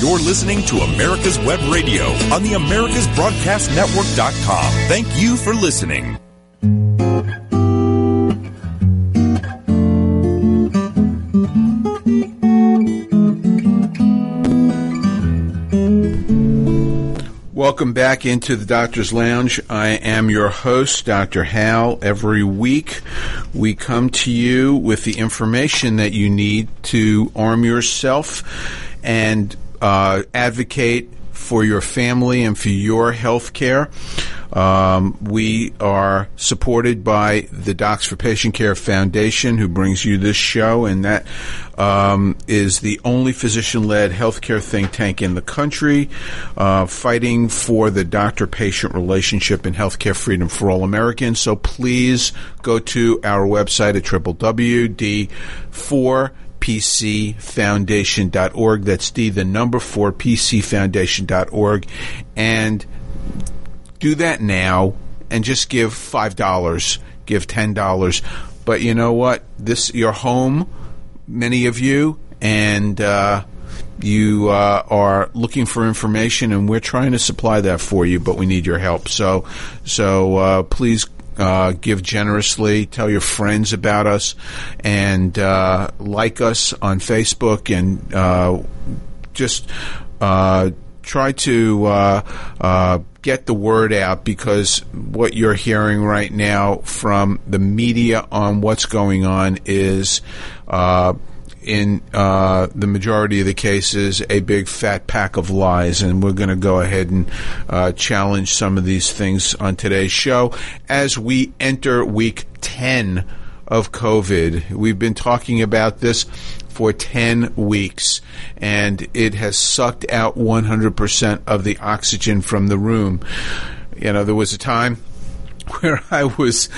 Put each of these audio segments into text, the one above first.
You're listening to America's Web Radio on the AmericasBroadcastNetwork.com. Thank you for listening. Welcome back into the Doctor's Lounge. I am your host, Dr. Hal. Every week, we come to you with the information that you need to arm yourself and uh, advocate for your family and for your health care. Um, we are supported by the Docs for Patient Care Foundation, who brings you this show, and that um, is the only physician-led healthcare think tank in the country, uh, fighting for the doctor-patient relationship and healthcare freedom for all Americans. So please go to our website at www.d4 pcfoundation.org. That's D, the number four, pcfoundation.org. And do that now and just give $5, give $10. But you know what? This, you're home, many of you, and, uh, you uh, are looking for information, and we're trying to supply that for you, but we need your help. So, so uh, please uh, give generously, tell your friends about us, and uh, like us on Facebook, and uh, just uh, try to uh, uh, get the word out because what you're hearing right now from the media on what's going on is in uh, the majority of the cases, a big fat pack of lies. And we're going to go ahead and uh, challenge some of these things on today's show as we enter week 10 of COVID. We've been talking about this for 10 weeks, and it has sucked out 100% of the oxygen from the room. You know, there was a time where I was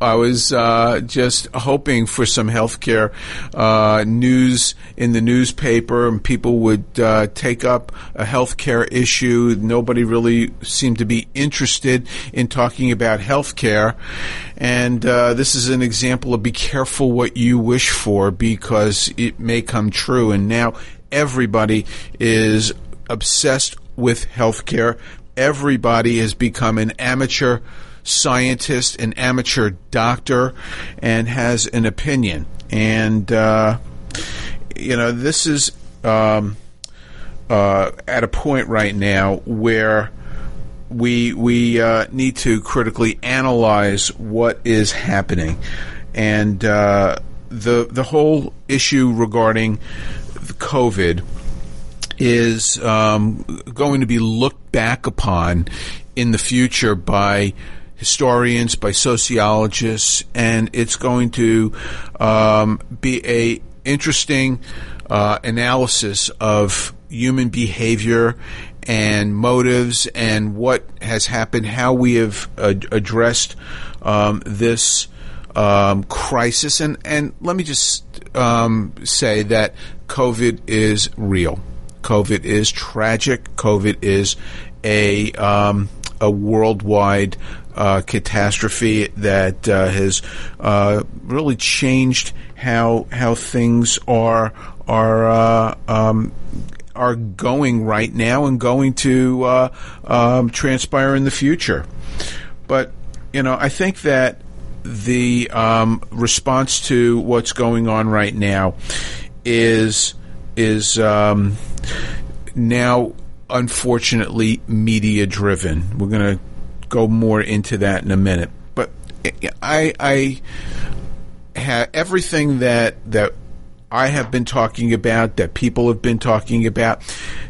I was uh, just hoping for some healthcare uh, news in the newspaper, and people would uh, take up a healthcare issue. Nobody really seemed to be interested in talking about healthcare, and uh, this is an example of be careful what you wish for because it may come true. And now everybody is obsessed with healthcare. Everybody has become an amateur scientist, an amateur doctor, and has an opinion. And, uh, you know, this is um, uh, at a point right now where we we uh, need to critically analyze what is happening, and uh, the the whole issue regarding COVID is um, going to be looked back upon in the future by historians, by sociologists, and it's going to um, be a interesting uh, analysis of human behavior and motives and what has happened, how we have ad- addressed um, this um, crisis. And, and let me just um, say that COVID is real. COVID is tragic. COVID is a um, a worldwide uh, catastrophe that uh, has uh, really changed how how things are are uh, um, are going right now and going to uh, um, transpire in the future. But you know, I think that the um, response to what's going on right now is is um, now unfortunately media driven. We're going to go more into that in a minute. But I, I have everything that that I have been talking about, that people have been talking about,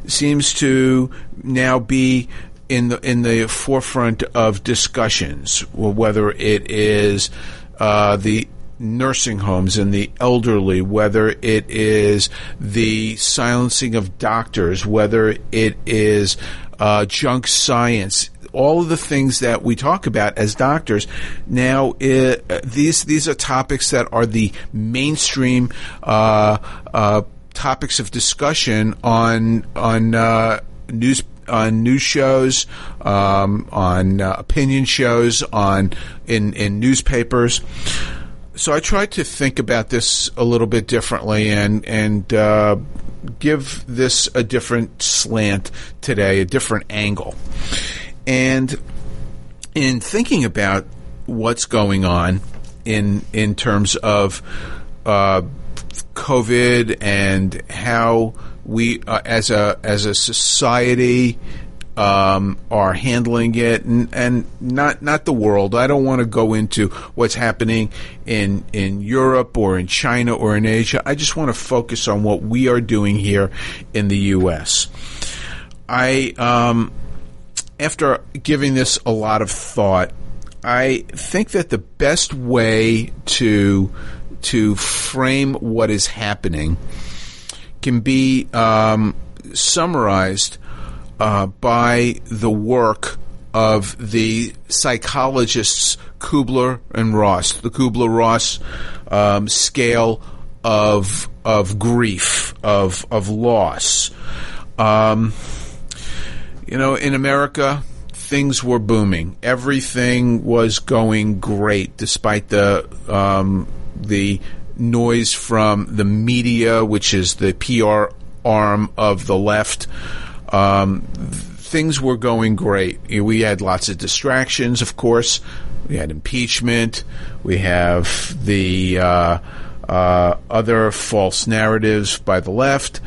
seems to now be in the in the forefront of discussions. Whether it is uh, the nursing homes and the elderly, whether it is the silencing of doctors, whether it is uh, junk science, all of the things that we talk about as doctors. Now, uh, these these are topics that are the mainstream uh, uh, topics of discussion on on uh, news on news shows, um, on uh, opinion shows, on in in newspapers. So I tried to think about this a little bit differently and and uh, give this a different slant today, a different angle. And in thinking about what's going on in in terms of uh, COVID and how we, uh, as a as a society, um, are handling it, and, and, not not the world. I don't want to go into what's happening in in Europe or in China or in Asia. I just want to focus on what we are doing here in the U.S. I, um, after giving this a lot of thought, I think that the best way to to frame what is happening can be um, summarized uh, by the work of the psychologists Kubler and Ross, the Kubler Ross um, scale of of grief, of of loss. Um, you know, in America, things were booming. Everything was going great, despite the um, the noise from the media, which is the PR arm of the left. Um, things were going great. We had lots of distractions, of course. We had impeachment. We have the uh, uh, other false narratives by the left.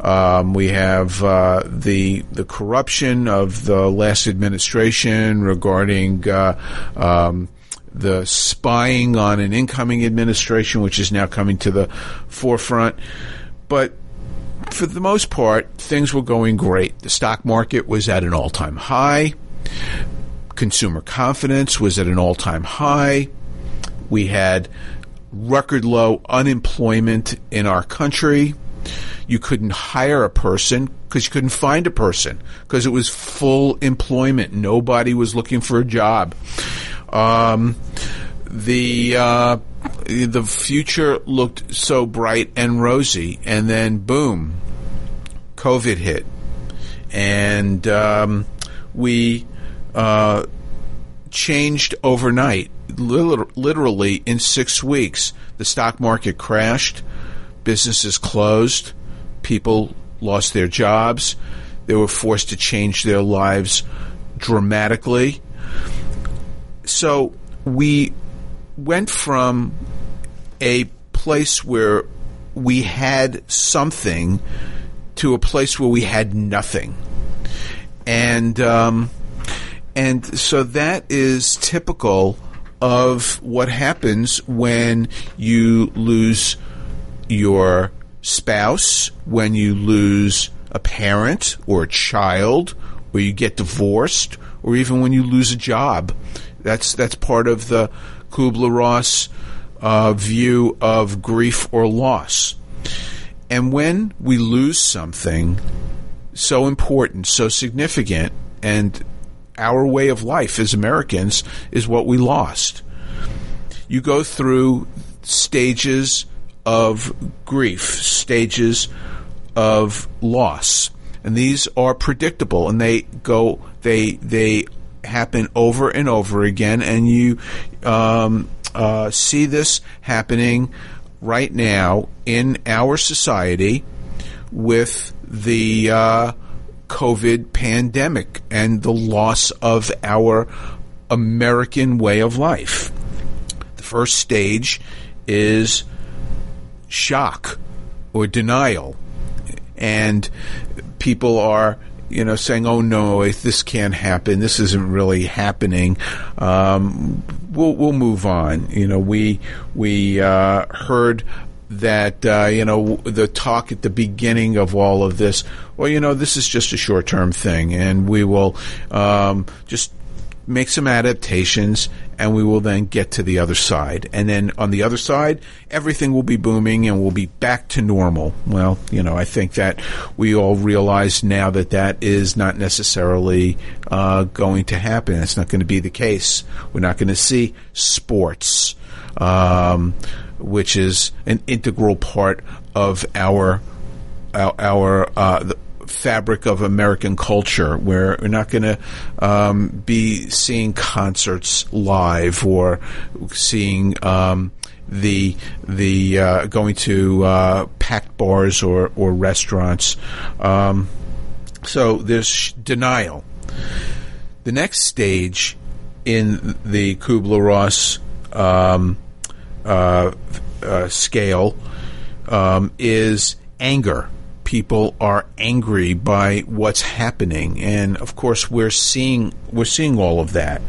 Um, we have uh, the the corruption of the last administration regarding uh, um, the spying on an incoming administration, which is now coming to the forefront. But for the most part, things were going great. The stock market was at an all time high. Consumer confidence was at an all time high. We had record low unemployment in our country. You couldn't hire a person because you couldn't find a person because it was full employment. Nobody was looking for a job. Um, the uh, the future looked so bright and rosy, and then boom, COVID hit, and um, we uh, changed overnight. Literally in six weeks, the stock market crashed, businesses closed, people lost their jobs, they were forced to change their lives dramatically. So we went from a place where we had something to a place where we had nothing. And um, and so that is typical of what happens when you lose your spouse, when you lose a parent or a child, or you get divorced, or even when you lose a job. That's that's part of the Kubler Ross uh, view of grief or loss. And when we lose something so important, so significant, and our way of life as Americans is what we lost. You go through stages of grief, stages of loss, and these are predictable, and they go they they happen over and over again, and you um, uh, see this happening right now in our society with the uh, COVID pandemic and the loss of our American way of life. The first stage is shock or denial, and people are you know, saying, "Oh no, this can't happen. This isn't really happening." Um, we'll we'll move on. You know, we we uh, heard that uh, you know the talk at the beginning of all of this. Well, you know, this is just a short term thing, and we will um, just make some adaptations, and we will then get to the other side. And then on the other side, everything will be booming and we'll be back to normal. Well, you know, I think that we all realize now that that is not necessarily uh, going to happen. It's not going to be the case. We're not going to see sports, um, which is an integral part of our our, our uh, fabric of American culture, where we're not going to um, be seeing concerts live or seeing um, the the uh, going to uh, packed bars or or restaurants. Um, so there's denial. The next stage in the Kubler Ross um, uh, uh, scale um, is anger. People are angry by what's happening, and of course, we're seeing we're seeing all of that.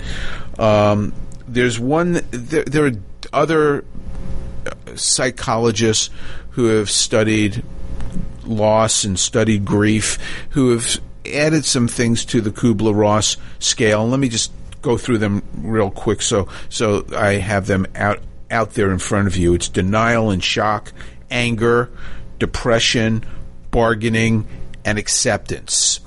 Um, there's one. There, there are other psychologists who have studied loss and studied grief who have added some things to the Kubler Ross scale. let me just go through them real quick so so I have them out out there in front of you. It's denial and shock, anger, depression, bargaining, and acceptance.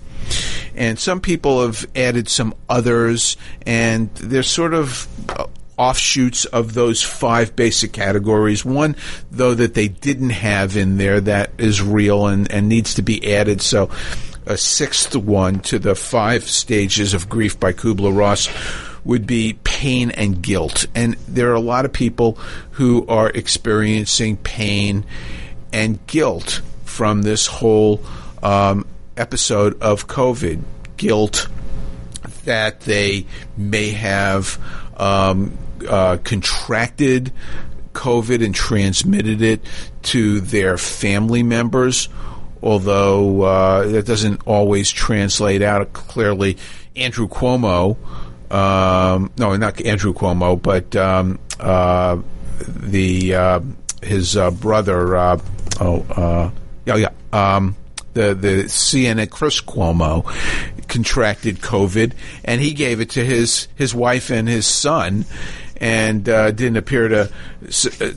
And some people have added some others, and they're sort of uh, offshoots of those five basic categories. One, though, that they didn't have in there that is real and, and needs to be added. So, a sixth one to the five stages of grief by Kubler Ross would be pain and guilt. And there are a lot of people who are experiencing pain and guilt from this whole um, episode of COVID. Guilt that they may have um, uh, contracted COVID and transmitted it to their family members, although uh, that doesn't always translate out clearly. Andrew Cuomo um, no, not Andrew Cuomo, but um, uh, the uh, his uh, brother. Uh, oh, uh, yeah, yeah. Um, the the CNN Chris Cuomo contracted COVID, and he gave it to his his wife and his son, and uh, didn't appear to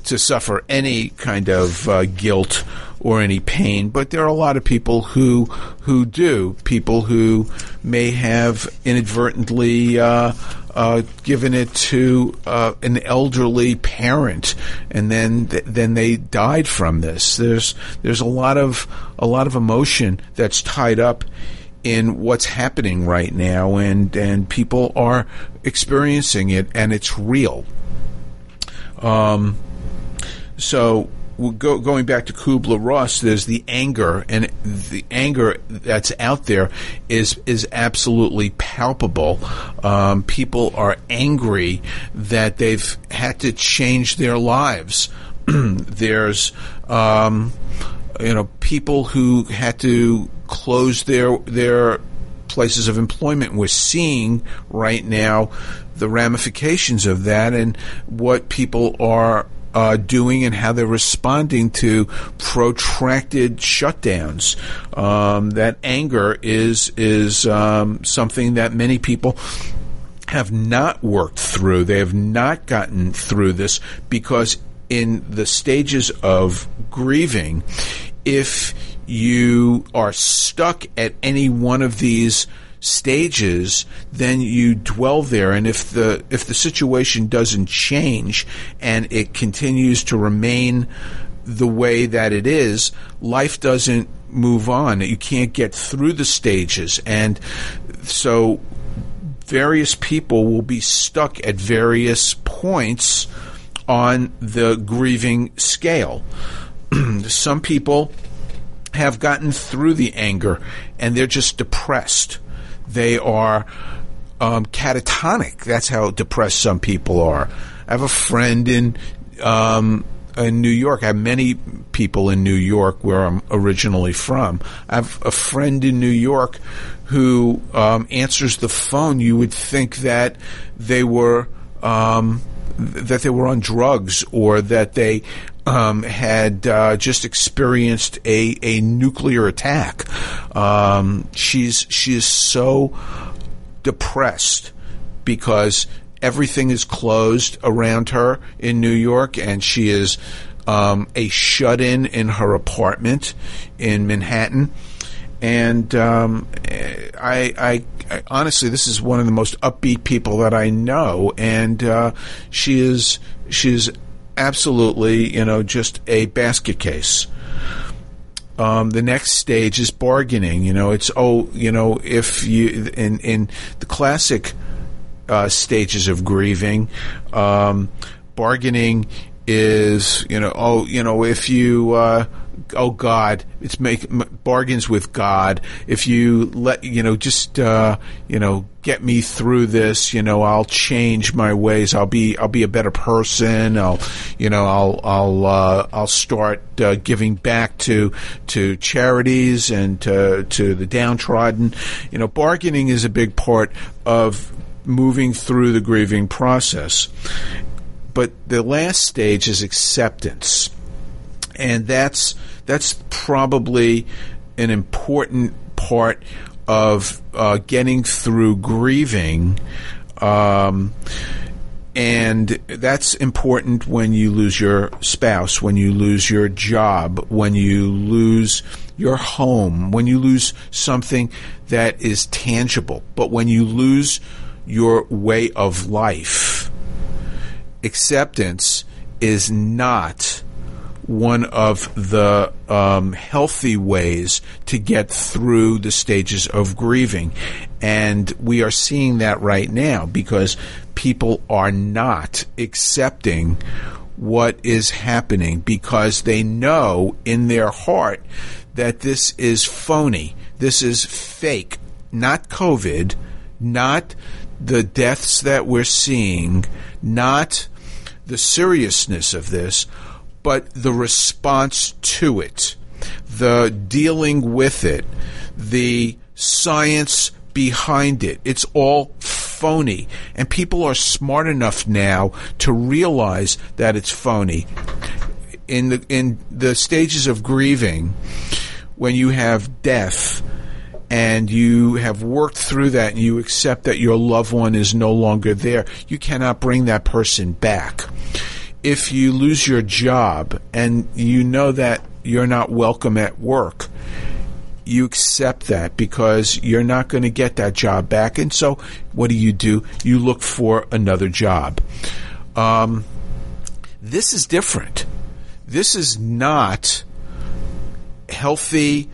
to suffer any kind of guilt or any pain, but there are a lot of people who who do. People who may have inadvertently uh, uh, given it to uh, an elderly parent, and then th- then they died from this. There's there's a lot of a lot of emotion that's tied up in what's happening right now, and and people are experiencing it, and it's real. Um, so go, going back to Kubler Ross, there's the anger, and the anger that's out there is is absolutely palpable. Um, people are angry that they've had to change their lives. there's um, you know people who had to close their their places of employment. We're seeing right now the ramifications of that and what people are uh, doing and how they're responding to protracted shutdowns. Um, that anger is is um, something that many people have not worked through. They have not gotten through this because in the stages of grieving, if you are stuck at any one of these stages, then you dwell there. And if the if the situation doesn't change and it continues to remain the way that it is, life doesn't move on. You can't get through the stages, and so various people will be stuck at various points on the grieving scale. Some people have gotten through the anger and they're just depressed. They are um, catatonic. That's how depressed some people are. I have a friend in um, in New York. I have many people in New York where I'm originally from. I have a friend in New York who um, answers the phone. You would think that they were um, that they were on drugs or that they um, had uh, just experienced a, a nuclear attack. Um, she's she is so depressed because everything is closed around her in New York, and she is um, a shut in in her apartment in Manhattan. And um, I, I, I, honestly, this is one of the most upbeat people that I know, and uh, she is she is absolutely, you know, just a basket case. Um, the next stage is bargaining. You know, it's oh, you know, if you in in the classic uh, stages of grieving, um, bargaining is you know oh you know if you uh, oh God it's make bargains with God. If you let you know just uh, you know get me through this you know I'll change my ways. I'll be I'll be a better person. I'll you know I'll I'll uh, I'll start uh, giving back to to charities and to to the downtrodden. You know bargaining is a big part of moving through the grieving process. But the last stage is acceptance, and that's that's probably an important part of uh, getting through grieving. Um, and that's important when you lose your spouse, when you lose your job, when you lose your home, when you lose something that is tangible. But when you lose your way of life, acceptance is not one of the um, healthy ways to get through the stages of grieving. And we are seeing that right now because people are not accepting what is happening because they know in their heart that this is phony. This is fake, not COVID, not the deaths that we're seeing, not the seriousness of this, but the response to it, the dealing with it, the science behind it. It's all phony. And people are smart enough now to realize that it's phony. In the in the stages of grieving, when you have death and you have worked through that and you accept that your loved one is no longer there, you cannot bring that person back. If you lose your job and you know that you're not welcome at work, you accept that because you're not going to get that job back. And so, what do you do? You look for another job. Um, this is different. This is not healthy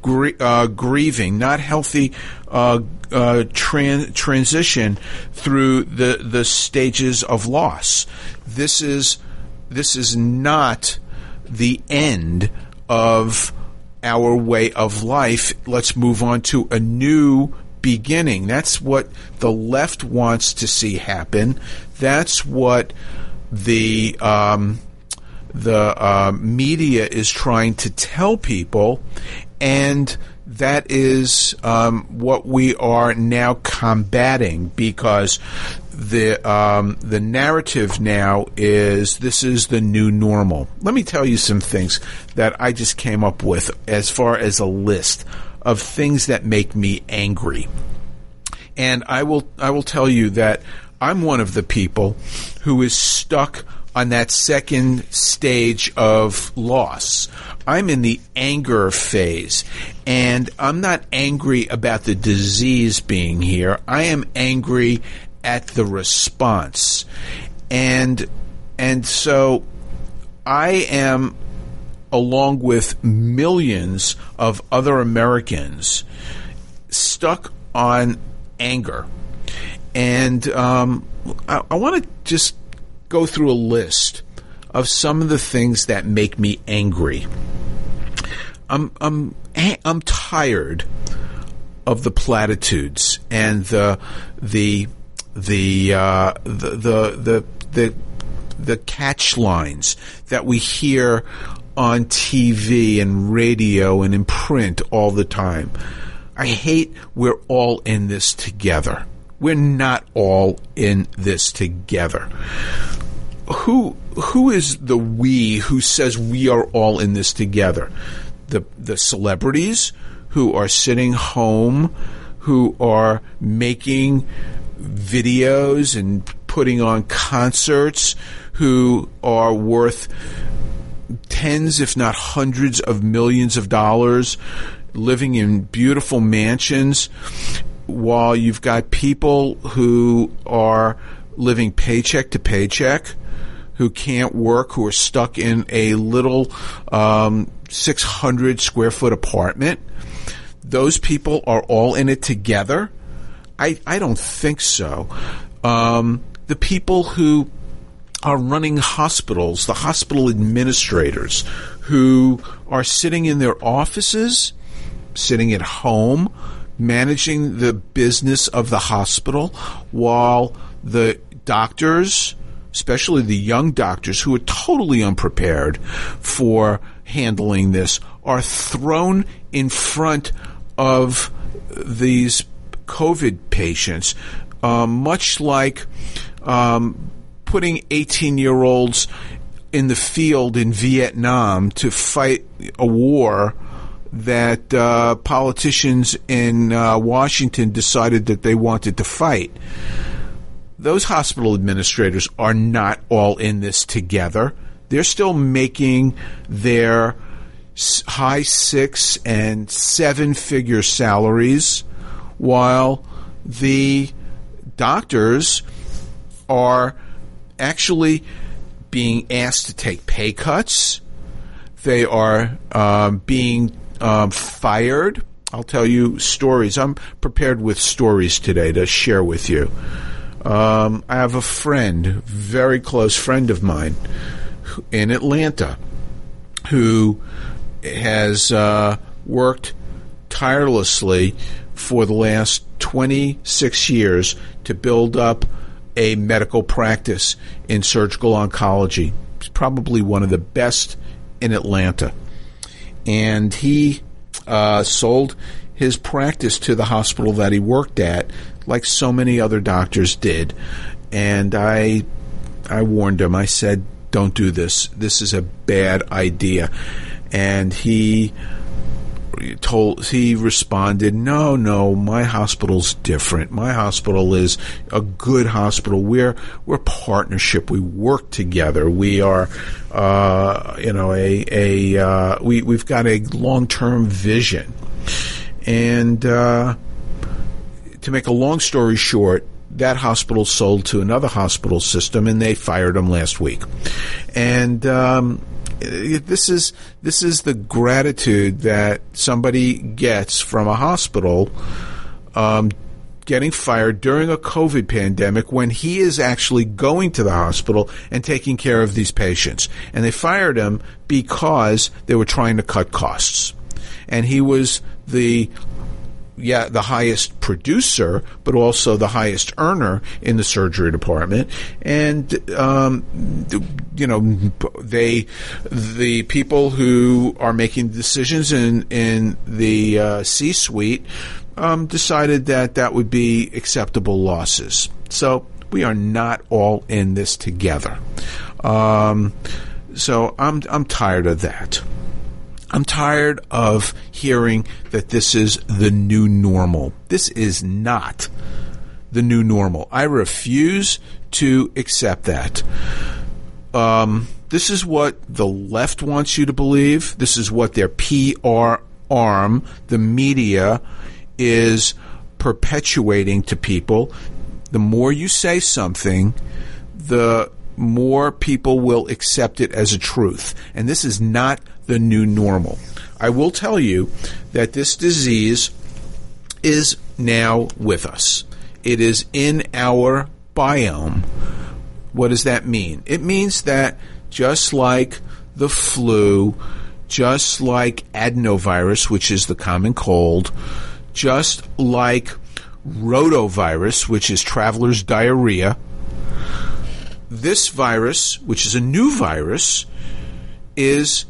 gr- uh, grieving, not healthy uh, uh, tran- transition through the the stages of loss. This is this is not the end of our way of life. Let's move on to a new beginning. That's what the left wants to see happen. That's what the um, the uh, media is trying to tell people, and that is um, what we are now combating because the um, the narrative now is this is the new normal. Let me tell you some things that I just came up with as far as a list of things that make me angry, and I will I will tell you that I'm one of the people who is stuck on that second stage of loss. I'm in the anger phase, and I'm not angry about the disease being here. I am angry at the response. And and so I am along with millions of other Americans stuck on anger. And um, I, I want to just go through a list of some of the things that make me angry. I'm I'm I'm tired of the platitudes and the the the uh, the, the the the the catch lines that we hear on TV and radio and in print all the time. I hate we're all in this together. We're not all in this together who who is the we who says we are all in this together? The the celebrities who are sitting home, who are making videos and putting on concerts, who are worth tens, if not hundreds, of millions of dollars, living in beautiful mansions, while you've got people who are living paycheck to paycheck who can't work, who are stuck in a little um, 600 square foot apartment. Those people are all in it together. I, I don't think so. Um, the people who are running hospitals, the hospital administrators who are sitting in their offices, sitting at home, managing the business of the hospital, while the doctors, especially the young doctors who are totally unprepared for handling this, are thrown in front of these COVID patients, uh, much like um, putting 18 year olds in the field in Vietnam to fight a war that uh, politicians in uh, Washington decided that they wanted to fight. Those hospital administrators are not all in this together. They're still making their high six and seven figure salaries while the doctors are actually being asked to take pay cuts. They are um, being um, fired. I'll tell you stories. I'm prepared with stories today to share with you. Um, I have a friend, very close friend of mine, in Atlanta, who has uh, worked tirelessly for the last 26 years to build up a medical practice in surgical oncology. He's probably one of the best in Atlanta. And he uh, sold his practice to the hospital that he worked at, like so many other doctors did. And I, I warned him. I said, "Don't do this. This is a bad idea." And he told he responded, "No, no, my hospital's different. My hospital is a good hospital. We're we're partnership. We work together. We are, uh, you know, a a uh, we we've got a long term vision." And uh, to make a long story short, that hospital sold to another hospital system, and they fired him last week. And um, this is this is the gratitude that somebody gets from a hospital um, getting fired during a COVID pandemic when he is actually going to the hospital and taking care of these patients. And they fired him because they were trying to cut costs. And he was the yeah, the highest producer, but also the highest earner in the surgery department. And, um, you know, they, the people who are making decisions in, in the uh, C suite um, decided that that would be acceptable losses. So we are not all in this together. Um, so I'm, I'm tired of that. I'm tired of hearing that this is the new normal. This is not the new normal. I refuse to accept that. Um, this is what the left wants you to believe. This is what their PR arm, the media, is perpetuating to people. The more you say something, the more people will accept it as a truth. And this is not the new normal. I will tell you that this disease is now with us. It is in our biome. What does that mean? It means that just like the flu, just like adenovirus, which is the common cold, just like rotavirus, which is traveler's diarrhea, this virus, which is a new virus, is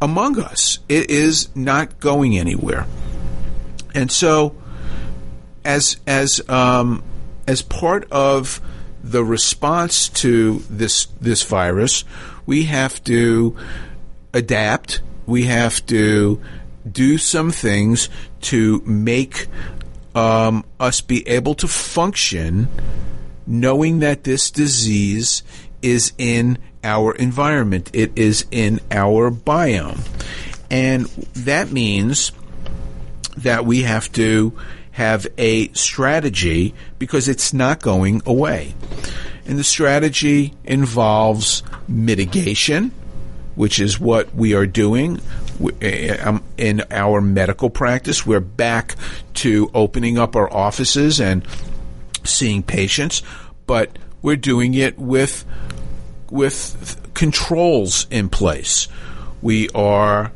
among us. It is not going anywhere. And so, as as um, as part of the response to this this virus, we have to adapt. We have to do some things to make um, us be able to function, knowing that this disease is in our environment, it is in our biome. And that means that we have to have a strategy because it's not going away. And the strategy involves mitigation, which is what we are doing eh, um, in our medical practice. We're back to opening up our offices and seeing patients, but we're doing it with with controls in place. We are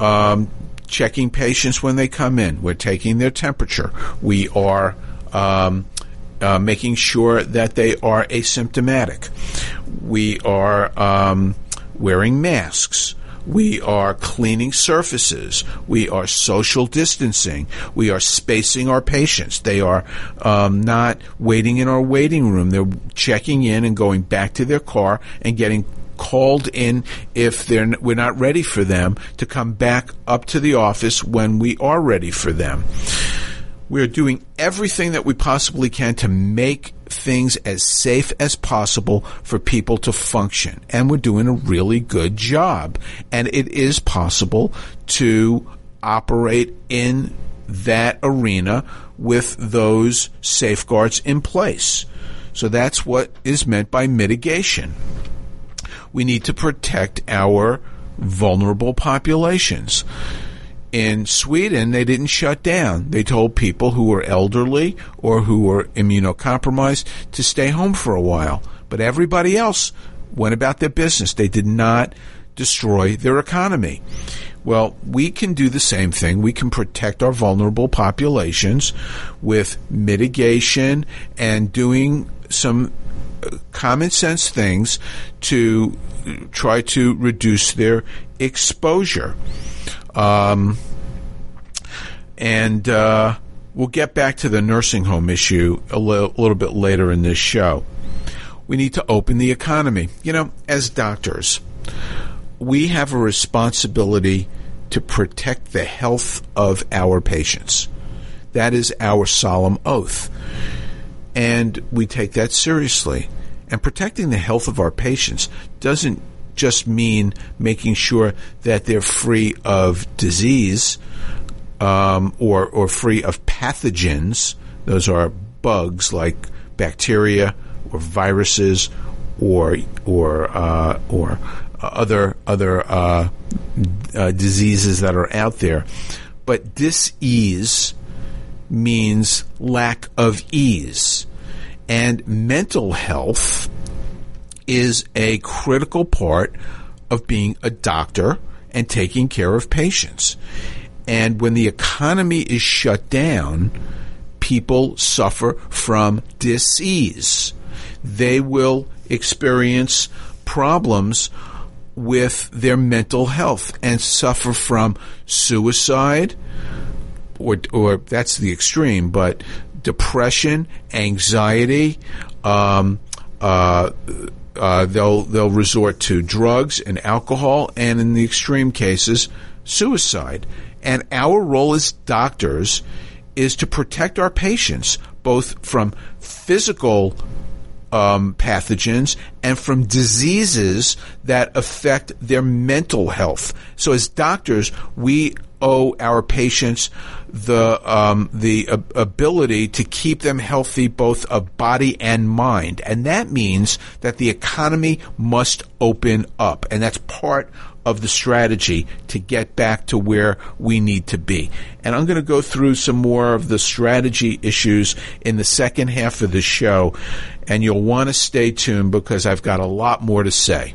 um, checking patients when they come in. We're taking their temperature. We are um, uh, making sure that they are asymptomatic. We are um, wearing masks. We are cleaning surfaces. We are social distancing. We are spacing our patients. They are um, not waiting in our waiting room. They're checking in and going back to their car and getting called in if they're we're not ready for them to come back up to the office when we are ready for them. We are doing everything that we possibly can to make things as safe as possible for people to function. And we're doing a really good job. And it is possible to operate in that arena with those safeguards in place. So that's what is meant by mitigation. We need to protect our vulnerable populations in Sweden, they didn't shut down. They told people who were elderly or who were immunocompromised to stay home for a while. But everybody else went about their business. They did not destroy their economy. Well, we can do the same thing. We can protect our vulnerable populations with mitigation and doing some uh, common sense things to try to reduce their exposure. Um, and uh, we'll get back to the nursing home issue a little, a little bit later in this show. We need to open the economy. You know, as doctors, we have a responsibility to protect the health of our patients. That is our solemn oath. And we take that seriously. And protecting the health of our patients doesn't just mean making sure that they're free of disease um, or or free of pathogens. Those are bugs like bacteria or viruses or or uh, or other other uh, uh, diseases that are out there. But disease means lack of ease, and mental health is a critical part of being a doctor and taking care of patients. And when the economy is shut down, people suffer from disease. They will experience problems with their mental health and suffer from suicide, or, or that's the extreme, but depression, anxiety, um, uh, uh, they'll they'll resort to drugs and alcohol, and in the extreme cases, suicide. And our role as doctors is to protect our patients both from physical um, pathogens and from diseases that affect their mental health. So, as doctors, we owe our patients the um, the uh, ability to keep them healthy, both of body and mind, and that means that the economy must open up, and that's part of the strategy to get back to where we need to be. And I'm going to go through some more of the strategy issues in the second half of the show, and you'll want to stay tuned because I've got a lot more to say.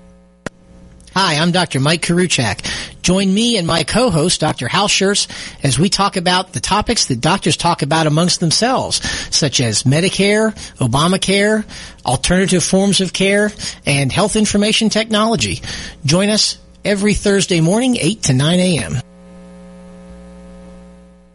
Hi, I'm Dr. Mike Koriwchak. Join me and my co-host, Dr. Hal Scherz, as we talk about the topics that doctors talk about amongst themselves, such as Medicare, Obamacare, alternative forms of care, and health information technology. Join us every Thursday morning, 8 to 9 a.m.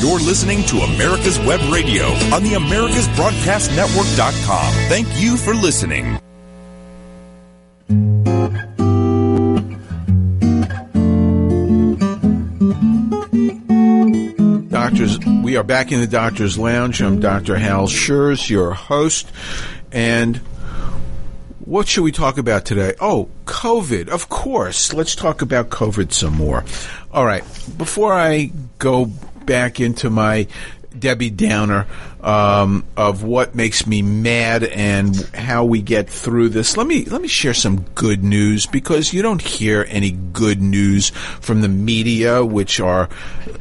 You're listening to America's Web Radio on the AmericasBroadcastNetwork.com. Thank you for listening. Doctors, we are back in the Doctor's Lounge. I'm Dr. Hal Scherz, your host. And what should we talk about today? Oh, COVID, of course. Let's talk about COVID some more. All right. Before I go back into my Debbie Downer um, of what makes me mad and how we get through this. Let me let me share some good news because you don't hear any good news from the media, which are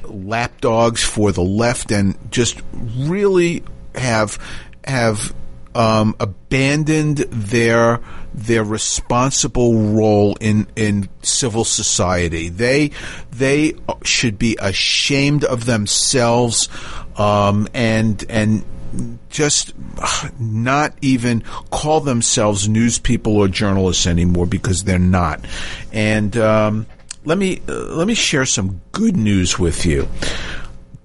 lapdogs for the left and just really have have um, abandoned their their responsible role in in civil society. They they should be ashamed of themselves um, and and just not even call themselves news people or journalists anymore because they're not. And um, let me uh, let me share some good news with you.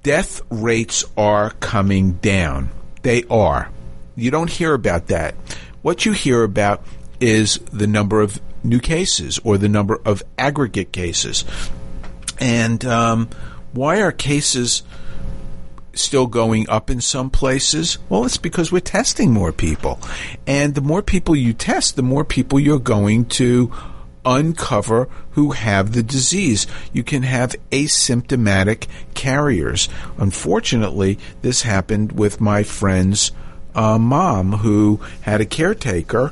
Death rates are coming down. They are. You don't hear about that. What you hear about is the number of new cases or the number of aggregate cases. And um, why are cases still going up in some places? Well, it's because we're testing more people. And the more people you test, the more people you're going to uncover who have the disease. You can have asymptomatic carriers. Unfortunately, this happened with my friend's uh, mom who had a caretaker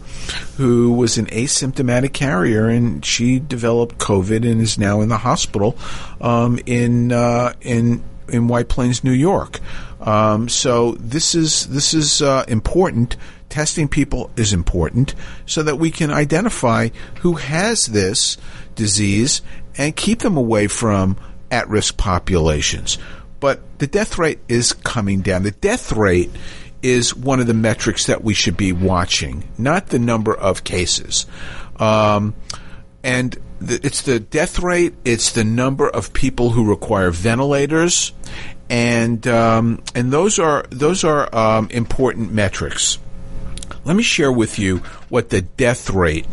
who was an asymptomatic carrier and she developed COVID and is now in the hospital um, in uh, in in White Plains, New York. Um, so this is this is uh, important. Testing people is important so that we can identify who has this disease and keep them away from at-risk populations. But the death rate is coming down. The death rate is one of the metrics that we should be watching, not the number of cases. Um, and the, it's the death rate, it's the number of people who require ventilators, and um, and those are those are um, important metrics. Let me share with you what the death rate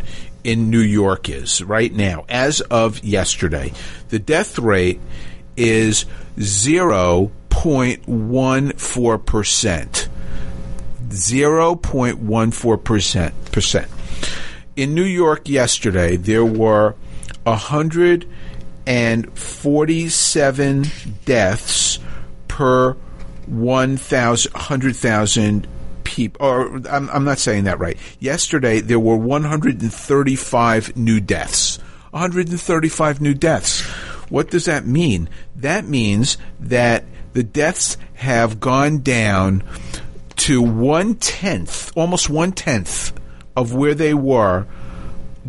in New York is right now, as of yesterday. The death rate is zero point one four percent. 0.14. Percent. In New York yesterday, there were 147 deaths per 100,000 people. Or I'm, I'm not saying that right. Yesterday, there were 135 new deaths. 135 new deaths. What does that mean? That means that the deaths have gone down to one tenth, almost one tenth of where they were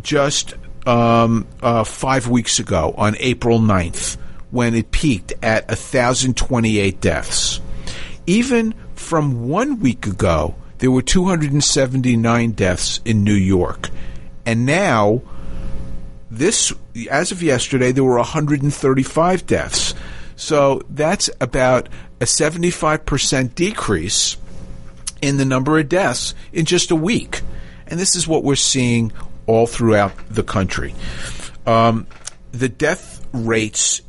just um, uh, five weeks ago on April 9th when it peaked at 1,028 deaths. Even from one week ago, there were 279 deaths in New York. And now, this, as of yesterday, there were 135 deaths. So that's about a 75% decrease in the number of deaths in just a week. And this is what we're seeing all throughout the country. Um, the death rates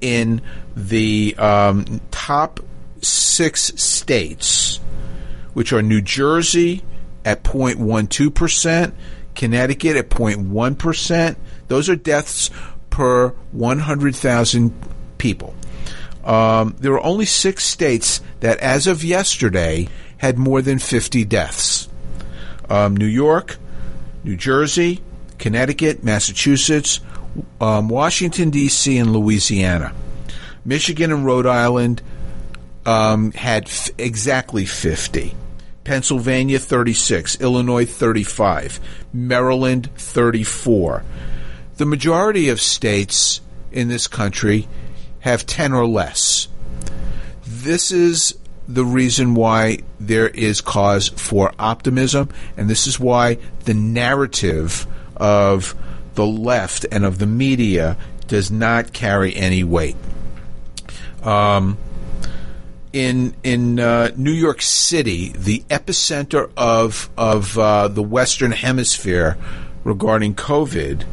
in the um, top six states, which are New Jersey at 0.12%, Connecticut at 0.1%, those are deaths per 100,000 people. Um, there are only six states that, as of yesterday, had more than 50 deaths. Um, New York, New Jersey, Connecticut, Massachusetts, um, Washington, D.C., and Louisiana. Michigan and Rhode Island um, had f- exactly 50. Pennsylvania 36, Illinois 35, Maryland 34. The majority of states in this country have 10 or less. This is the reason why there is cause for optimism, and this is why the narrative of the left and of the media does not carry any weight. Um, in in uh, New York City, the epicenter of of uh, the Western Hemisphere regarding COVID,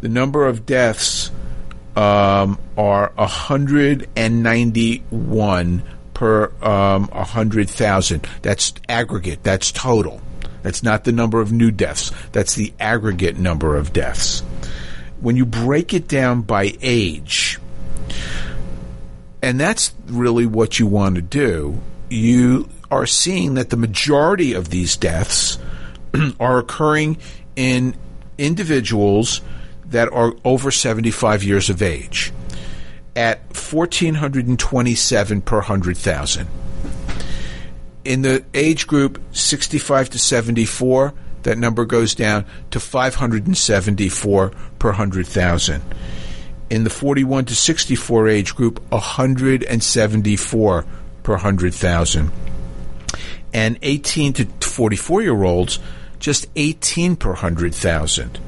the number of deaths um, are 191 per um, 100,000. That's aggregate. That's total. That's not the number of new deaths. That's the aggregate number of deaths. When you break it down by age, and that's really what you want to do, you are seeing that the majority of these deaths are occurring in individuals that are over 75 years of age at 1427 per 100,000. In the age group 65 to 74, that number goes down to 574 per 100,000. In the 41 to 64 age group, 174 per 100,000. And 18 to 44 year olds, just 18 per 100,000.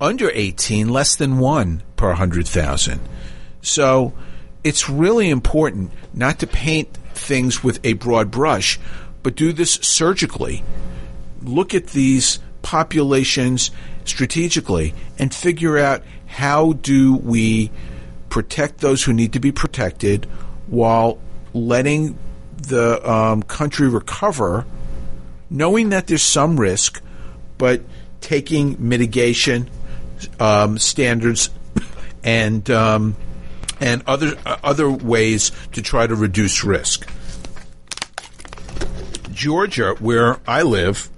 Under 18, less than 1 per 100,000. So it's really important not to paint things with a broad brush, but do this surgically. Look at these populations strategically and figure out how do we protect those who need to be protected while letting the um, country recover, knowing that there's some risk, but taking mitigation um, standards and um, and other uh, other ways to try to reduce risk. Georgia, where I live,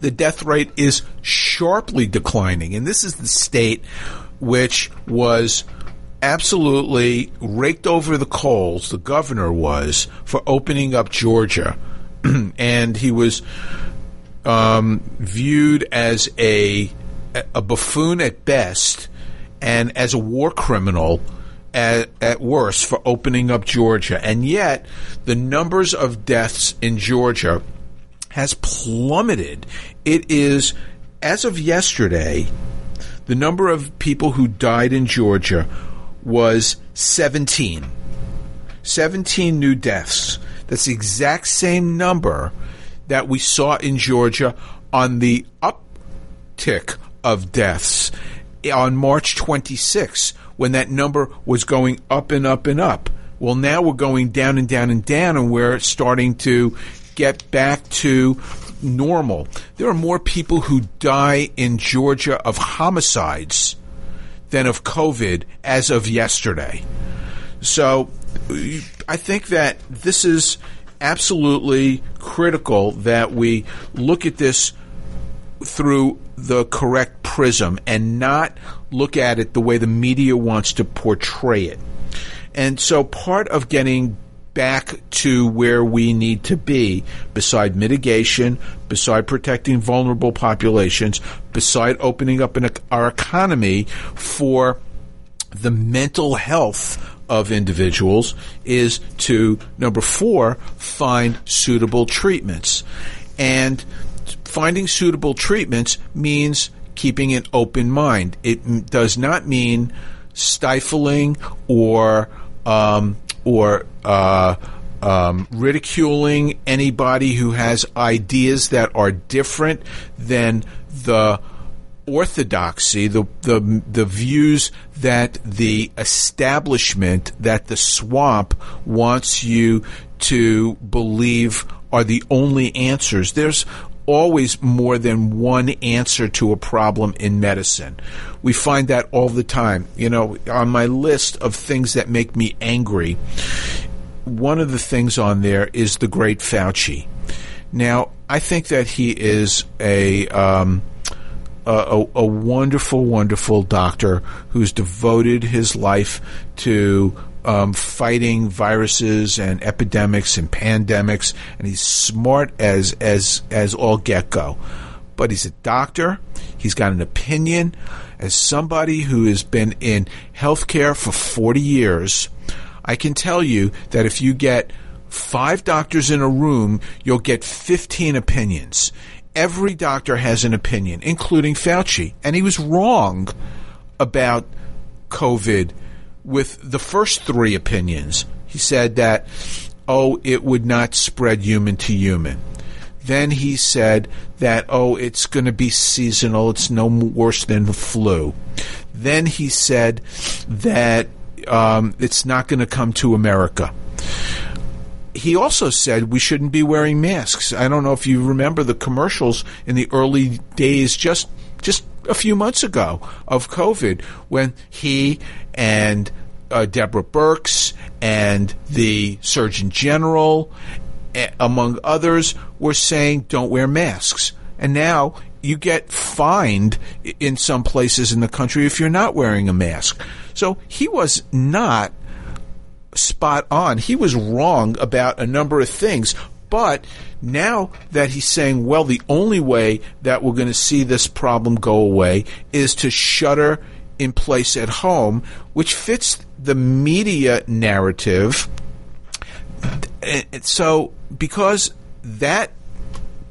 the death rate is sharply declining, and this is the state which was absolutely raked over the coals. The governor was for opening up Georgia, and he was um, viewed as a a buffoon at best and as a war criminal at, at worst for opening up Georgia. And yet, the numbers of deaths in Georgia has plummeted. It is, as of yesterday, the number of people who died in Georgia was 17. 17 new deaths. That's the exact same number that we saw in Georgia on the uptick of deaths on March 26, when that number was going up and up and up. Well, now we're going down and down and down, and we're starting to get back to normal. There are more people who die in Georgia of homicides than of COVID as of yesterday. So I think that this is absolutely critical that we look at this through the correct prism and not look at it the way the media wants to portray it. And so part of getting back to where we need to be, beside mitigation, beside protecting vulnerable populations, beside opening up an, our economy for the mental health of individuals, is to, number four, find suitable treatments. And finding suitable treatments means keeping an open mind. It does not mean stifling or um, or uh, um, ridiculing anybody who has ideas that are different than the orthodoxy, the, the the views that the establishment, that the swamp wants you to believe are the only answers. There's always more than one answer to a problem in medicine. We find that all the time. You know, on my list of things that make me angry, one of the things on there is the great Fauci. Now, I think that he is a. Um, a, a, wonderful, wonderful doctor who's devoted his life to um, fighting viruses and epidemics and pandemics, and he's smart as as as all get go. But he's a doctor. He's got an opinion. As somebody who has been in healthcare for 40 years, I can tell you that if you get five doctors in a room, you'll get 15 opinions. Every doctor has an opinion, including Fauci. And he was wrong about COVID with the first three opinions. He said that, oh, it would not spread human to human. Then he said that, oh, it's going to be seasonal. It's no worse than the flu. Then he said that um, it's not going to come to America. He also said we shouldn't be wearing masks. I don't know if you remember the commercials in the early days, just just a few months ago of COVID, when he and uh, Deborah Birx and the Surgeon General among others, were saying don't wear masks. And now you get fined in some places in the country if you're not wearing a mask. So he was not spot on. He was wrong about a number of things. But now that he's saying, well, the only way that we're going to see this problem go away is to shutter in place at home, which fits the media narrative. So because that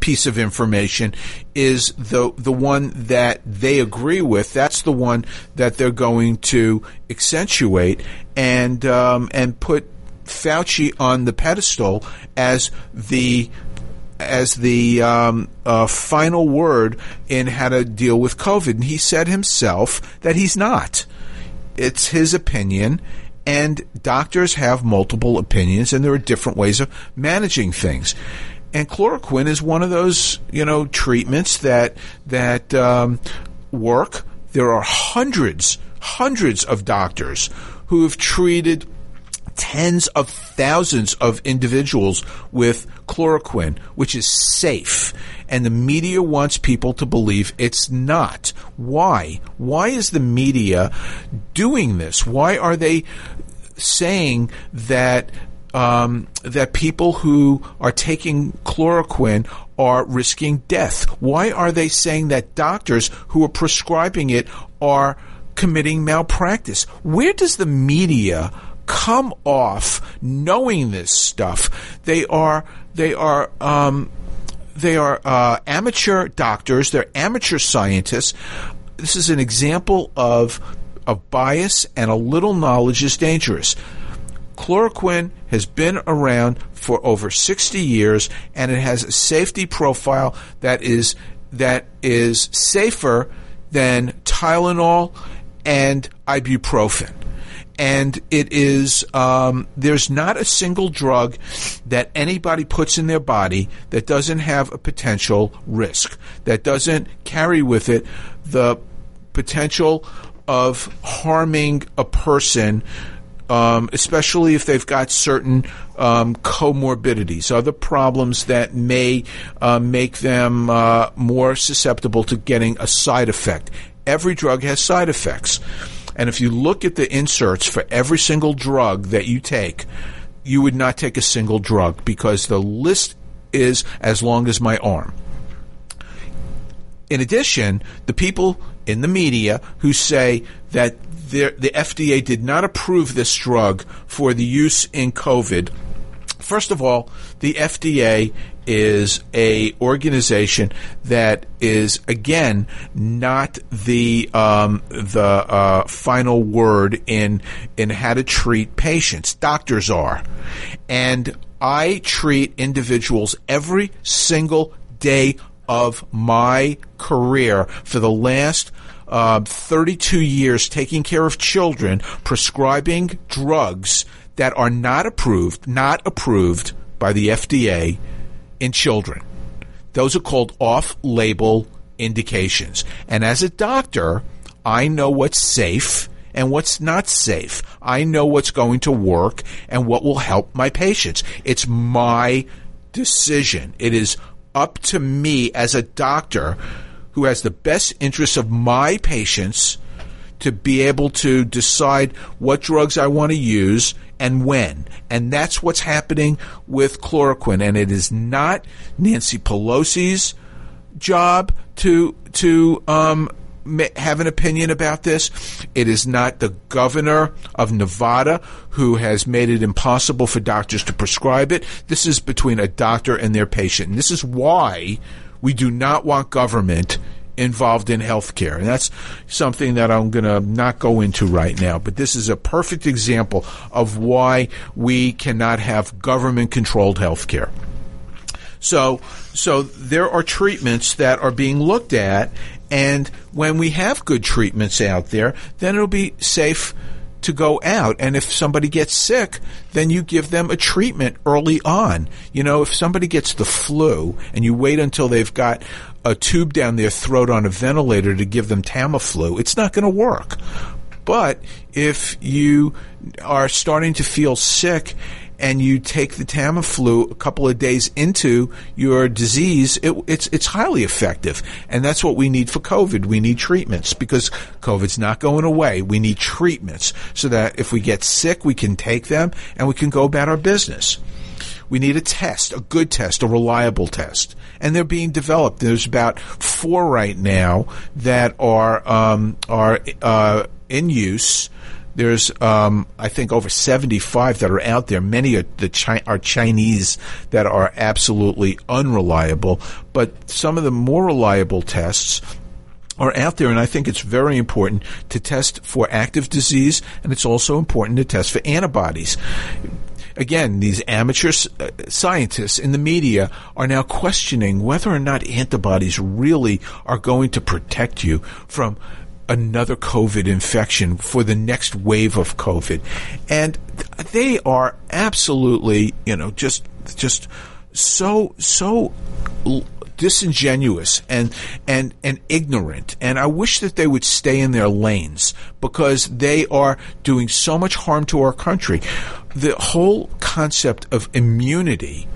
piece of information is the the one that they agree with. That's the one that they're going to accentuate and um, and put Fauci on the pedestal as the as the um, uh, final word in how to deal with COVID. And he said himself that he's not. It's his opinion, and doctors have multiple opinions, and there are different ways of managing things. And chloroquine is one of those, you know, treatments that that um, work. There are hundreds, hundreds of doctors who have treated tens of thousands of individuals with chloroquine, which is safe. And the media wants people to believe it's not. Why? Why is the media doing this? Why are they saying that um, that people who are taking chloroquine are risking death? Why are they saying that doctors who are prescribing it are committing malpractice? Where does the media come off knowing this stuff? They are they are um, they are uh, amateur doctors. They're amateur scientists. This is an example of of bias and a little knowledge is dangerous. Chloroquine has been around for over 60 years and it has a safety profile that is that is safer than Tylenol and ibuprofen. And it is, um, there's not a single drug that anybody puts in their body that doesn't have a potential risk, that doesn't carry with it the potential of harming a person, um, especially if they've got certain um, comorbidities, other problems that may uh, make them uh, more susceptible to getting a side effect. Every drug has side effects. And if you look at the inserts for every single drug that you take, you would not take a single drug because the list is as long as my arm. In addition, the people in the media who say that the FDA did not approve this drug for the use in COVID. First of all, the FDA is a organization that is again not the um, the uh, final word in in how to treat patients. Doctors are, and I treat individuals every single day of my career for the last uh, 32 years taking care of children, prescribing drugs that are not approved, not approved by the FDA in children. Those are called off label indications. And as a doctor, I know what's safe and what's not safe. I know what's going to work and what will help my patients. It's my decision. It is up to me as a doctor who has the best interests of my patients to be able to decide what drugs I want to use and when. And that's what's happening with chloroquine. And it is not Nancy Pelosi's job to to um, have an opinion about this. It is not the governor of Nevada who has made it impossible for doctors to prescribe it. This is between a doctor and their patient. And this is why we do not want government involved in healthcare. And that's something that I'm going to not go into right now. But this is a perfect example of why we cannot have government controlled healthcare. So, so there are treatments that are being looked at, and when we have good treatments out there, then it'll be safe to go out. And if somebody gets sick, then you give them a treatment early on. You know, if somebody gets the flu and you wait until they've got a tube down their throat on a ventilator to give them Tamiflu, it's not going to work. But if you are starting to feel sick and you take the Tamiflu a couple of days into your disease, it, it's it's highly effective, and that's what we need for COVID. We need treatments because COVID's not going away. We need treatments so that if we get sick, we can take them and we can go about our business. We need a test, a good test, a reliable test, and they're being developed. There's about four right now that are um, are uh, in use there's, um, I think, over 75 that are out there. Many are the Chi- are Chinese that are absolutely unreliable, but some of the more reliable tests are out there, and I think it's very important to test for active disease, and it's also important to test for antibodies again, these amateur uh, scientists in the media are now questioning whether or not antibodies really are going to protect you from another COVID infection for the next wave of COVID. And they are absolutely, you know, just, just so, so disingenuous and and and ignorant and I wish that they would stay in their lanes because they are doing so much harm to our country the whole concept of immunity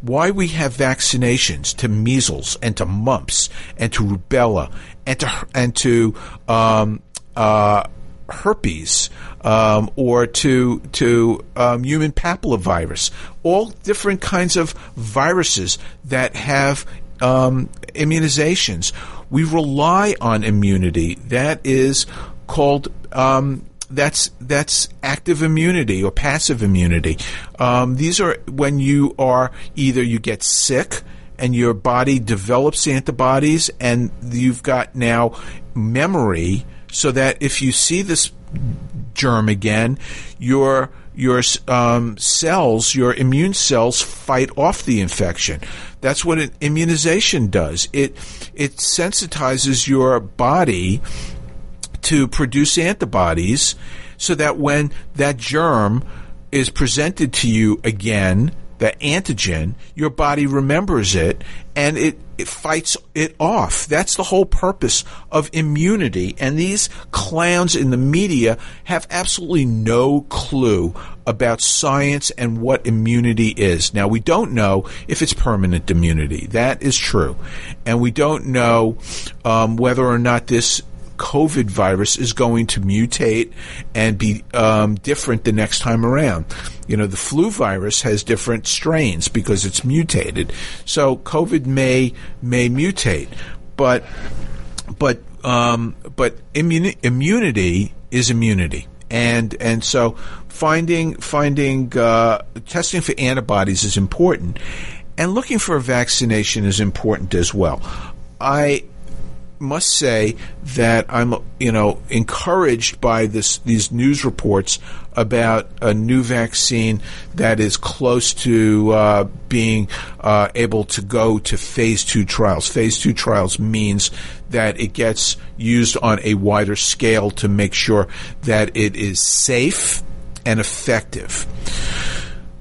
why we have vaccinations to measles and to mumps and to rubella and to and to um, uh, herpes um, or to to um, human papillomavirus, all different kinds of viruses that have um, immunizations. We rely on immunity. That is called um, that's that's active immunity or passive immunity. Um, these are when you are either you get sick and your body develops antibodies, and you've got now memory, so that if you see this germ again, your your um, cells, your immune cells, fight off the infection. That's what an immunization does. It it sensitizes your body to produce antibodies, so that when that germ is presented to you again that antigen, your body remembers it and it, it fights it off. That's the whole purpose of immunity. And these clowns in the media have absolutely no clue about science and what immunity is. Now, we don't know if it's permanent immunity. That is true. And we don't know um, whether or not this COVID virus is going to mutate and be um, different the next time around. You know, the flu virus has different strains because it's mutated. So COVID may may mutate, but but um, but immuni- immunity is immunity, and and so finding finding uh, testing for antibodies is important, and looking for a vaccination is important as well. I must say that I'm, you know, encouraged by this these news reports about a new vaccine that is close to uh, being uh, able to go to phase two trials. Phase two trials means that it gets used on a wider scale to make sure that it is safe and effective.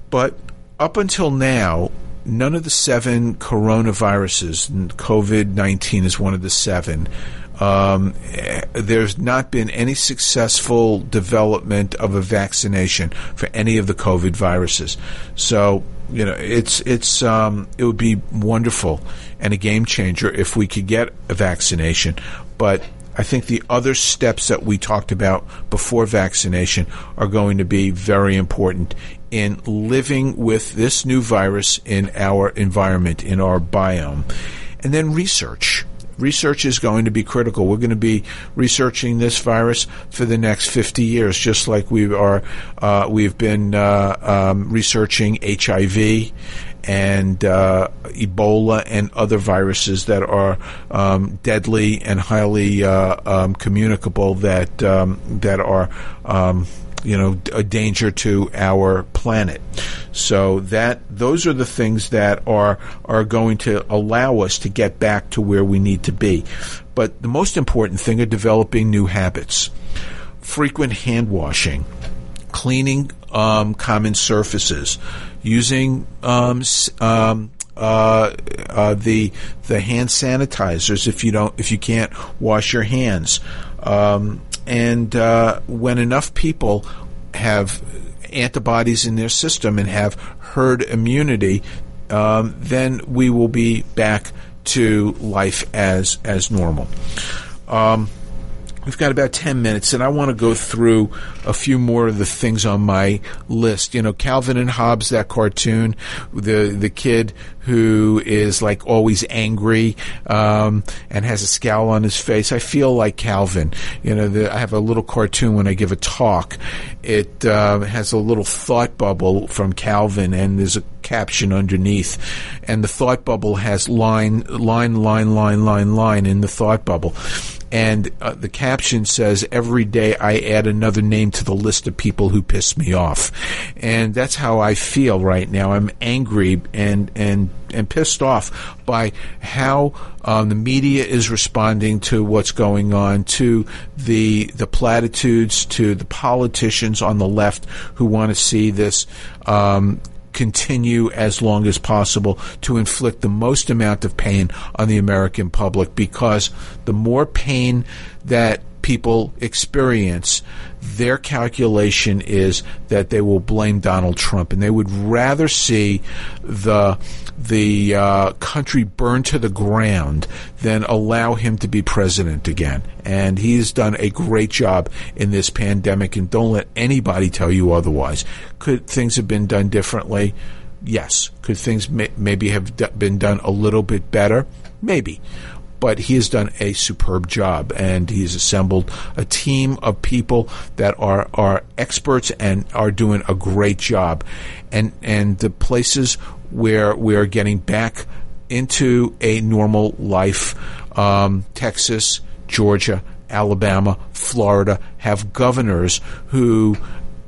But up until now, none of the seven coronaviruses, COVID 19 is one of the seven. Um, there's not been any successful development of a vaccination for any of the COVID viruses. So, you know, it's it's um, it would be wonderful and a game changer if we could get a vaccination. But I think the other steps that we talked about before vaccination are going to be very important in living with this new virus in our environment, in our biome. And then research. Research is going to be critical. We're going to be researching this virus for the next 50 years, just like we are. Uh, we've been uh, um, researching HIV and uh, Ebola and other viruses that are um, deadly and highly uh, um, communicable that um, that are um, you know a danger to our planet. So that those are the things that are are going to allow us to get back to where we need to be. But the most important thing are developing new habits, frequent hand washing, cleaning um, common surfaces using um, um, uh, uh, the the hand sanitizers if you don't if you can't wash your hands. Um, and uh, when enough people have antibodies in their system and have herd immunity, um, then we will be back to life as as normal. Um, We've got about 10 minutes, and I want to go through a few more of the things on my list. You know, Calvin and Hobbes, that cartoon, the, the kid who is like always angry, um, and has a scowl on his face. I feel like Calvin. You know, the, I have a little cartoon when I give a talk. It, uh, has a little thought bubble from Calvin, and there's a caption underneath. And the thought bubble has line, line, line, line, line, line in the thought bubble and uh, the caption says every day I add another name to the list of people who piss me off, and that's how I feel right now. I'm angry and and and pissed off by how um, the media is responding to what's going on, to the the platitudes, to the politicians on the left who want to see this um, continue as long as possible to inflict the most amount of pain on the American public because the more pain that people experience, their calculation is that they will blame Donald Trump, and they would rather see the the uh, country burned to the ground than allow him to be president again. And he's done a great job in this pandemic, and don't let anybody tell you otherwise. Could things have been done differently? Yes. Could things may- maybe have d- been done a little bit better? Maybe but he has done a superb job and he's assembled a team of people that are are experts and are doing a great job. And and the places where we are getting back into a normal life um, Texas Georgia Alabama Florida have governors who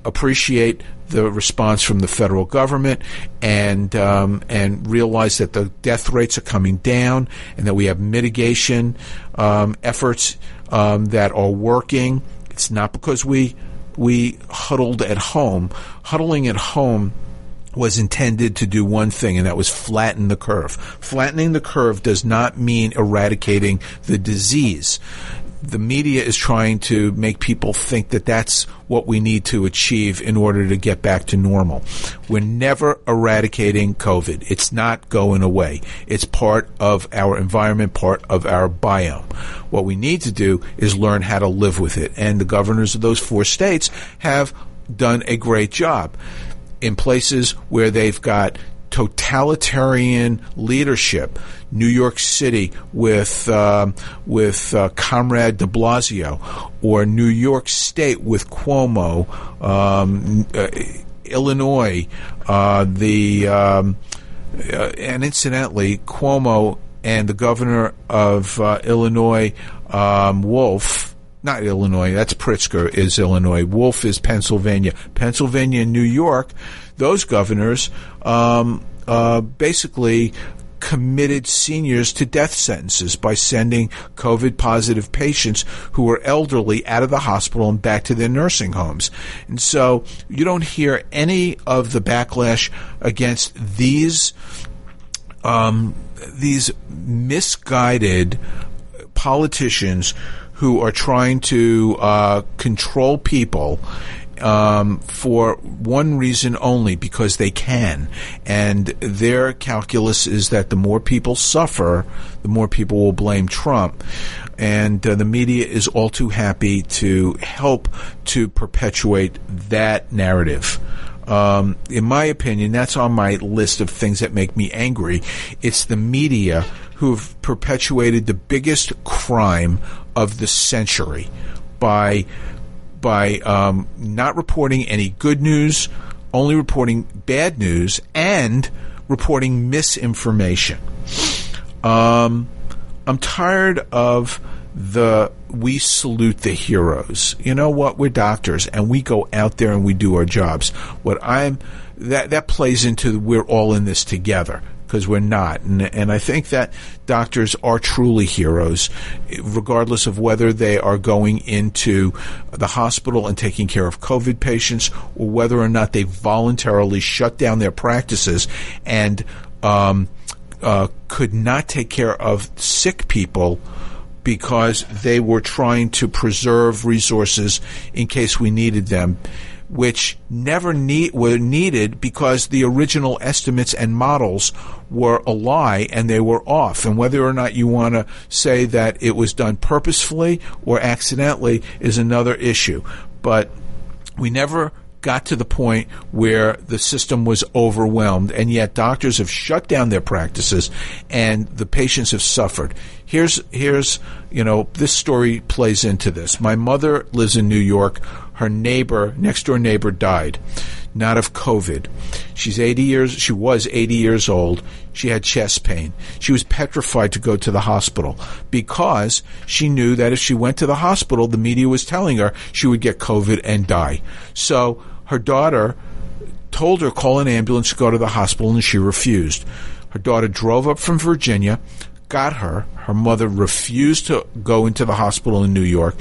appreciate the response from the federal government and um, and realize that the death rates are coming down and that we have mitigation um, efforts um, that are working. It's not because we we huddled at home. Huddling at home was intended to do one thing, and that was flatten the curve. Flattening the curve does not mean eradicating the disease the media is trying to make people think that that's what we need to achieve in order to get back to normal. We're never eradicating COVID. It's not going away. It's part of our environment, part of our biome. What we need to do is learn how to live with it. And the governors of those four states have done a great job. In places where they've got totalitarian leadership. New York City with uh, with uh, Comrade De Blasio, or New York State with Cuomo, um, uh, Illinois, uh, the um, uh, and incidentally Cuomo and the governor of uh, Illinois, um, Wolf not Illinois, that's Pritzker is Illinois. Wolf is Pennsylvania. Pennsylvania and New York those governors um, uh, basically committed seniors to death sentences by sending COVID positive patients who were elderly out of the hospital and back to their nursing homes. And so you don't hear any of the backlash against these um, these misguided politicians who are trying to uh, control people um, for one reason only because they can. And their calculus is that the more people suffer, the more people will blame Trump. And uh, the media is all too happy to help to perpetuate that narrative. Um, in my opinion, that's on my list of things that make me angry. It's the media who've perpetuated the biggest crime of the century by by um, not reporting any good news, only reporting bad news, and reporting misinformation. Um, I'm tired of the we salute the heroes. You know what? We're doctors and we go out there and we do our jobs. What I'm that that plays into we're all in this together because we're not. And, and I think that doctors are truly heroes, regardless of whether they are going into the hospital and taking care of COVID patients or whether or not they voluntarily shut down their practices and um, uh, could not take care of sick people because they were trying to preserve resources in case we needed them, which never need, were needed because the original estimates and models were a lie and they were off. And whether or not you want to say that it was done purposefully or accidentally is another issue. But we never got to the point where the system was overwhelmed, and yet doctors have shut down their practices, and the patients have suffered. Here's here's you know this story plays into this. My mother lives in New York. Her neighbor, next door neighbor, died not of COVID. She's 80 years, she was 80 years old. She had chest pain. She was petrified to go to the hospital because she knew that if she went to the hospital, the media was telling her she would get COVID and die. So her daughter told her call an ambulance to go to the hospital and she refused. Her daughter drove up from Virginia, got her. Her mother refused to go into the hospital in New York.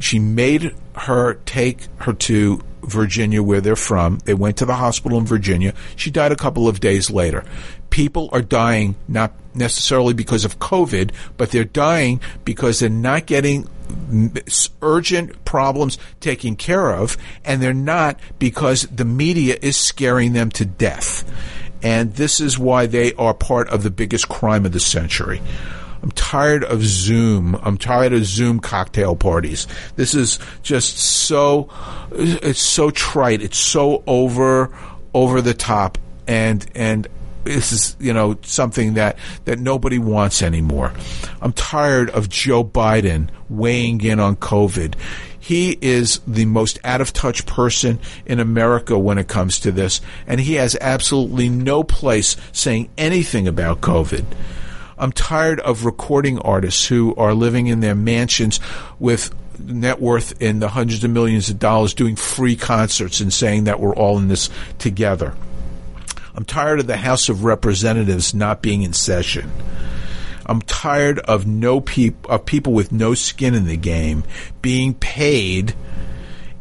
She made her take her to Virginia, where they're from. They went to the hospital in Virginia. She died a couple of days later. People are dying not necessarily because of COVID, but they're dying because they're not getting urgent problems taken care of, and they're not because the media is scaring them to death. And this is why they are part of the biggest crime of the century. I'm tired of Zoom. I'm tired of Zoom cocktail parties. This is just so it's so trite. It's so over over the top and and this is you know something that that nobody wants anymore. I'm tired of Joe Biden weighing in on COVID. He is the most out of touch person in America when it comes to this, and he has absolutely no place saying anything about COVID. I'm tired of recording artists who are living in their mansions with net worth in the hundreds of millions of dollars doing free concerts and saying that we're all in this together. I'm tired of the House of Representatives not being in session. I'm tired of no peop- of people with no skin in the game being paid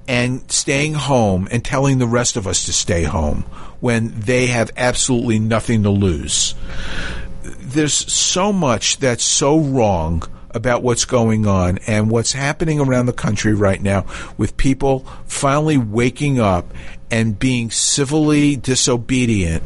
and staying home and telling the rest of us to stay home when they have absolutely nothing to lose there's so much that's so wrong about what's going on and what's happening around the country right now with people finally waking up and being civilly disobedient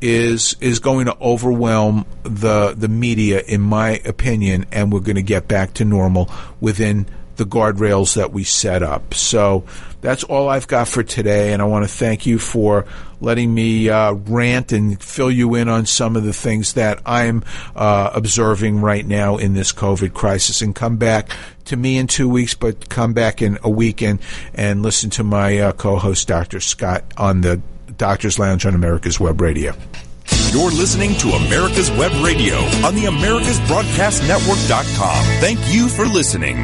is is going to overwhelm the the media in my opinion and we're going to get back to normal within the guardrails that we set up. So that's all I've got for today, and I want to thank you for letting me uh, rant and fill you in on some of the things that I'm uh, observing right now in this COVID crisis. And come back to me in two weeks, but come back in a week and, and listen to my uh, co-host, Dr. Scott, on the Doctor's Lounge on America's Web Radio. You're listening to America's Web Radio on the AmericasBroadcastNetwork.com. Thank you for listening.